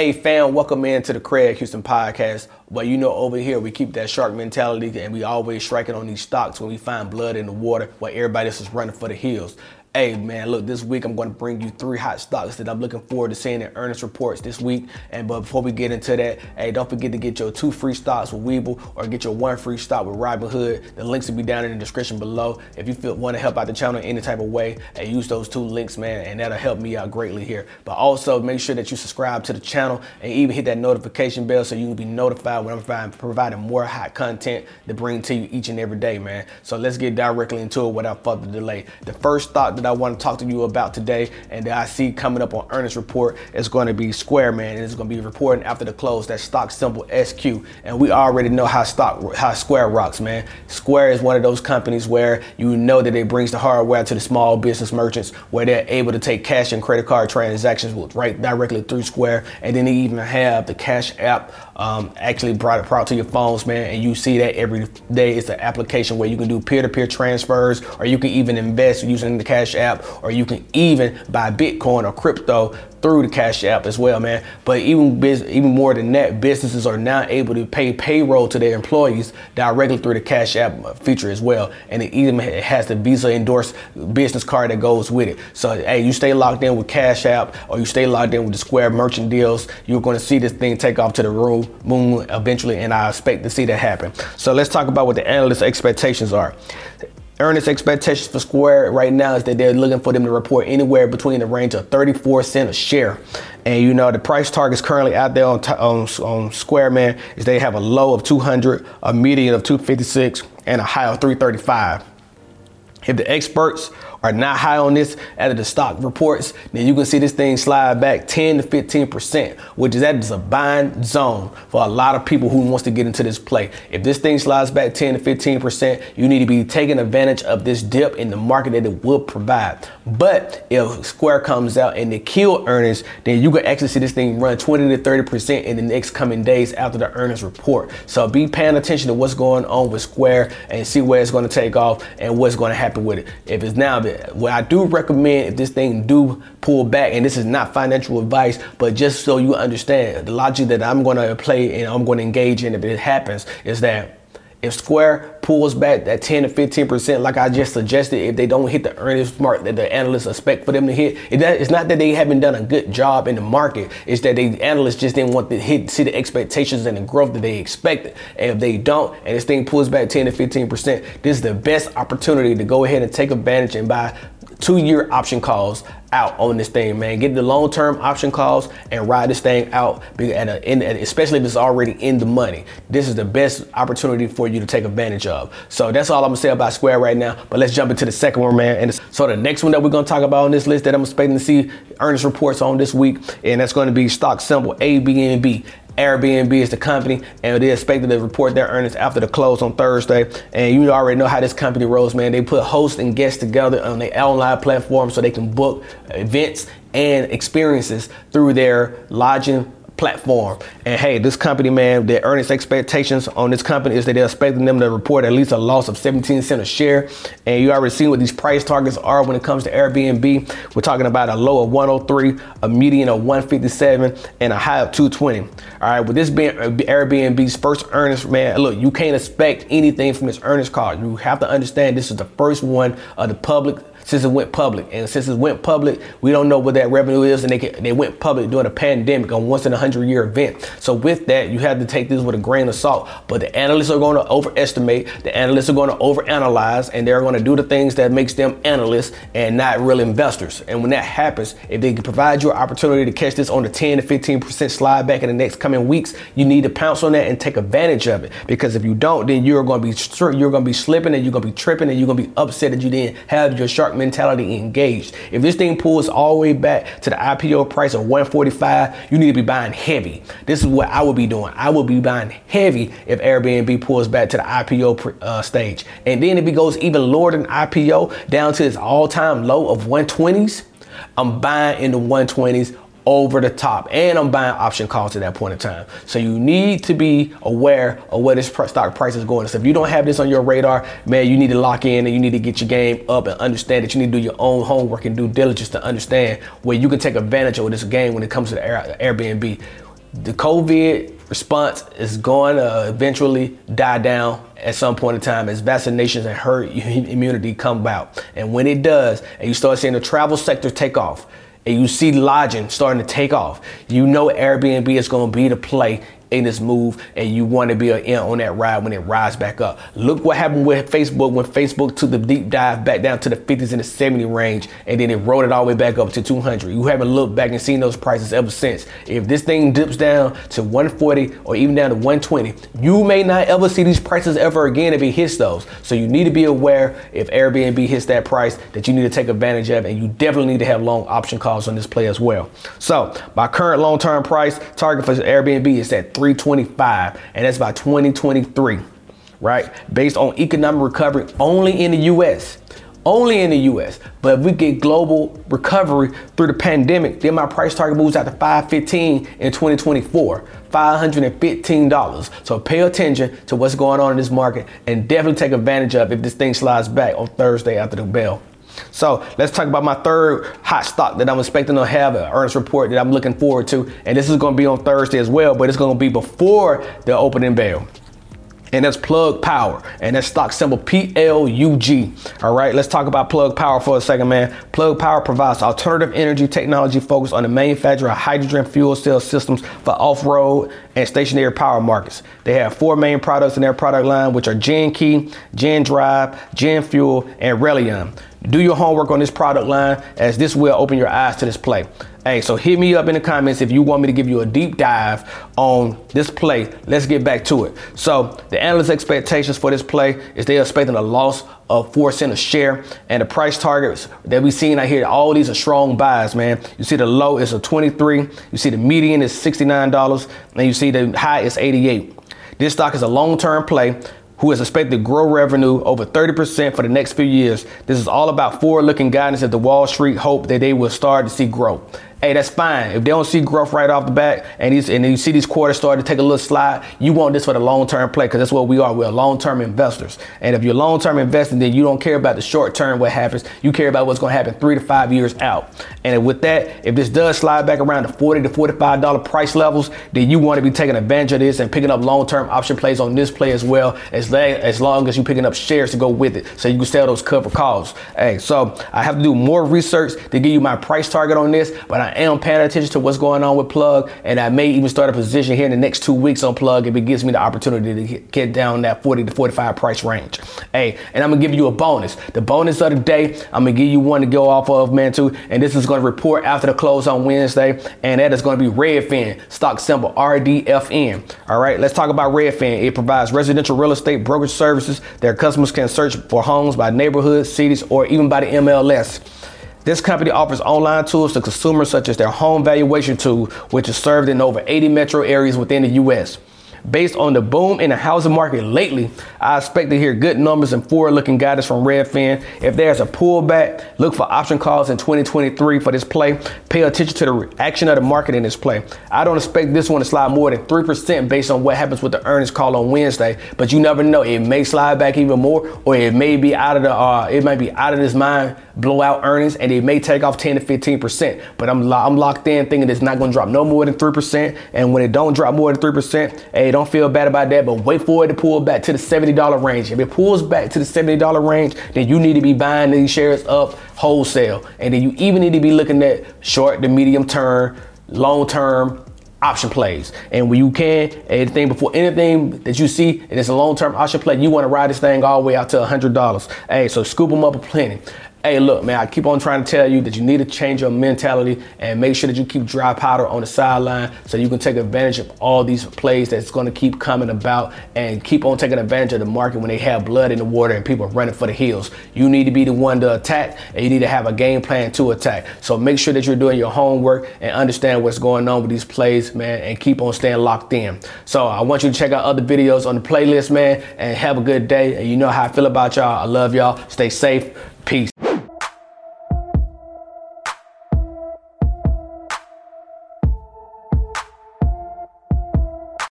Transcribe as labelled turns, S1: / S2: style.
S1: Hey fam, welcome in to the Craig Houston podcast. But you know, over here we keep that shark mentality and we always striking on these stocks when we find blood in the water while everybody else is running for the hills. Hey man, look, this week I'm going to bring you three hot stocks that I'm looking forward to seeing in earnings reports this week. And but before we get into that, hey, don't forget to get your two free stocks with Webull or get your one free stock with Robinhood. The links will be down in the description below. If you feel want to help out the channel in any type of way, hey, use those two links, man, and that'll help me out greatly here. But also make sure that you subscribe to the channel and even hit that notification bell so you can be notified when I'm providing more hot content to bring to you each and every day, man. So let's get directly into it without further delay. The first stock that I want to talk to you about today and that I see coming up on earnings report is going to be Square Man. And it's going to be reporting after the close that stock symbol SQ. And we already know how stock how Square rocks, man. Square is one of those companies where you know that it brings the hardware to the small business merchants where they're able to take cash and credit card transactions right directly through Square. And then they even have the Cash app um, actually brought it brought to your phones, man. And you see that every day. It's an application where you can do peer-to-peer transfers or you can even invest using the Cash app or you can even buy Bitcoin or crypto through the Cash App as well, man. But even even more than that, businesses are now able to pay payroll to their employees directly through the Cash App uh, feature as well, and it even has the Visa endorsed business card that goes with it. So hey, you stay locked in with Cash App or you stay locked in with the Square merchant deals, you're going to see this thing take off to the room, moon eventually, and I expect to see that happen. So let's talk about what the analyst expectations are. Earnings expectations for Square right now is that they're looking for them to report anywhere between the range of 34 cent a share. And you know the price targets currently out there on, on, on Square Man is they have a low of 200, a median of 256, and a high of 335. If the experts are not high on this out of the stock reports, then you can see this thing slide back 10 to 15%, which is that is a buying zone for a lot of people who wants to get into this play. If this thing slides back 10 to 15%, you need to be taking advantage of this dip in the market that it will provide. But if Square comes out and they kill earnings, then you can actually see this thing run 20 to 30% in the next coming days after the earnings report. So be paying attention to what's going on with Square and see where it's going to take off and what's going to happen with it. If it's now what I do recommend if this thing do pull back, and this is not financial advice, but just so you understand the logic that I'm going to play and I'm going to engage in if it happens is that if Square pulls back that 10 to 15%, like I just suggested, if they don't hit the earnings mark that the analysts expect for them to hit, it's not that they haven't done a good job in the market. It's that the analysts just didn't want to hit, see the expectations and the growth that they expected. And if they don't, and this thing pulls back 10 to 15%, this is the best opportunity to go ahead and take advantage and buy two year option calls out on this thing, man. Get the long term option calls and ride this thing out, especially if it's already in the money. This is the best opportunity for you to take advantage of. So that's all I'm gonna say about Square right now. But let's jump into the second one, man. And so the next one that we're gonna talk about on this list that I'm expecting to see earnings reports on this week, and that's gonna be stock symbol ABNB. Airbnb is the company, and they're expected to report their earnings after the close on Thursday. And you already know how this company rolls, man. They put hosts and guests together on their online platform so they can book events and experiences through their lodging platform. And hey, this company, man, their earnings expectations on this company is that they're expecting them to report at least a loss of 17 cents a share. And you already seen what these price targets are when it comes to Airbnb. We're talking about a low of 103, a median of 157, and a high of 220. All right, with this being uh, Airbnb's first earnings, man, look, you can't expect anything from this earnings call. You have to understand this is the first one of the public since it went public. And since it went public, we don't know what that revenue is. And they can, they went public during a pandemic, a once in a hundred year event. So with that, you have to take this with a grain of salt. But the analysts are going to overestimate. The analysts are going to overanalyze, and they're going to do the things that makes them analysts and not real investors. And when that happens, if they can provide you an opportunity to catch this on the 10 to 15 percent slide back in the next coming weeks, you need to pounce on that and take advantage of it. Because if you don't, then you're going to be you're going to be slipping and you're going to be tripping and you're going to be upset that you didn't have your shark mentality engaged. If this thing pulls all the way back to the IPO price of 145, you need to be buying heavy. This is what I would be doing. I would be buying heavy if Airbnb pulls back to the IPO uh, stage. And then if it goes even lower than IPO down to its all-time low of 120s, I'm buying in the 120s over the top and I'm buying option calls at that point in time. So you need to be aware of where this stock price is going. So if you don't have this on your radar, man, you need to lock in and you need to get your game up and understand that you need to do your own homework and due diligence to understand where you can take advantage of this game when it comes to the Airbnb the COVID response is going to eventually die down at some point in time as vaccinations and herd immunity come about. And when it does, and you start seeing the travel sector take off, and you see lodging starting to take off, you know Airbnb is going to be the play in this move and you want to be in on that ride when it rides back up. Look what happened with Facebook when Facebook took the deep dive back down to the 50s and the 70 range and then it rolled it all the way back up to 200. You haven't looked back and seen those prices ever since. If this thing dips down to 140 or even down to 120, you may not ever see these prices ever again if it hits those. So you need to be aware if Airbnb hits that price that you need to take advantage of and you definitely need to have long option calls on this play as well. So my current long-term price target for Airbnb is at 325, and that's by 2023, right? Based on economic recovery only in the US. Only in the US. But if we get global recovery through the pandemic, then my price target moves out to 515 in 2024. $515. So pay attention to what's going on in this market and definitely take advantage of if this thing slides back on Thursday after the bell. So let's talk about my third hot stock that I'm expecting to have an earnings report that I'm looking forward to. And this is going to be on Thursday as well, but it's going to be before the opening bell and that's Plug Power, and that's stock symbol PLUG. All right, let's talk about Plug Power for a second, man. Plug Power provides alternative energy technology focused on the manufacture of hydrogen fuel cell systems for off-road and stationary power markets. They have four main products in their product line, which are Gen Key, Gen Drive, Gen Fuel, and Relion. Do your homework on this product line as this will open your eyes to this play. Hey, so hit me up in the comments if you want me to give you a deep dive on this play. Let's get back to it. So the analyst expectations for this play is they're expecting a loss of four cent a share, and the price targets that we seen out here, all these are strong buys, man. You see the low is a 23, you see the median is $69, and you see the high is 88. This stock is a long-term play who is expected to grow revenue over 30% for the next few years. This is all about forward looking guidance that the Wall Street hope that they will start to see growth hey, that's fine. If they don't see growth right off the bat and, these, and you see these quarters start to take a little slide, you want this for the long term play because that's what we are. We're long term investors. And if you're long term investing, then you don't care about the short term, what happens. You care about what's going to happen three to five years out. And with that, if this does slide back around to 40 to $45 price levels, then you want to be taking advantage of this and picking up long term option plays on this play as well, as, as long as you're picking up shares to go with it. So you can sell those cover calls. Hey, so I have to do more research to give you my price target on this, but I I am paying attention to what's going on with Plug, and I may even start a position here in the next two weeks on Plug if it gives me the opportunity to get down that 40 to 45 price range. Hey, and I'm gonna give you a bonus. The bonus of the day, I'm gonna give you one to go off of, man, too. And this is gonna report after the close on Wednesday, and that is gonna be Redfin, stock symbol RDFN. All right, let's talk about Redfin. It provides residential real estate brokerage services. Their customers can search for homes by neighborhood, cities, or even by the MLS. This company offers online tools to consumers such as their home valuation tool, which is served in over 80 metro areas within the US. Based on the boom in the housing market lately, I expect to hear good numbers and forward looking guidance from Redfin. If there's a pullback, look for option calls in 2023 for this play. Pay attention to the reaction of the market in this play. I don't expect this one to slide more than 3% based on what happens with the earnings call on Wednesday, but you never know. It may slide back even more, or it may be out of the, uh, it might be out of this mind, blow out earnings, and it may take off 10 to 15%. But I'm, lo- I'm locked in thinking it's not going to drop no more than 3%. And when it don't drop more than 3%, hey, don't feel bad about that, but wait for it to pull back to the $70 range. If it pulls back to the $70 range, then you need to be buying these shares up wholesale. And then you even need to be looking at short to medium term, long term option plays. And when you can, anything before anything that you see, and it's a long term option play, you want to ride this thing all the way out to $100. Hey, so scoop them up a plenty. Hey, look, man, I keep on trying to tell you that you need to change your mentality and make sure that you keep dry powder on the sideline so you can take advantage of all these plays that's going to keep coming about and keep on taking advantage of the market when they have blood in the water and people are running for the hills. You need to be the one to attack and you need to have a game plan to attack. So make sure that you're doing your homework and understand what's going on with these plays, man, and keep on staying locked in. So I want you to check out other videos on the playlist, man, and have a good day. And you know how I feel about y'all. I love y'all. Stay safe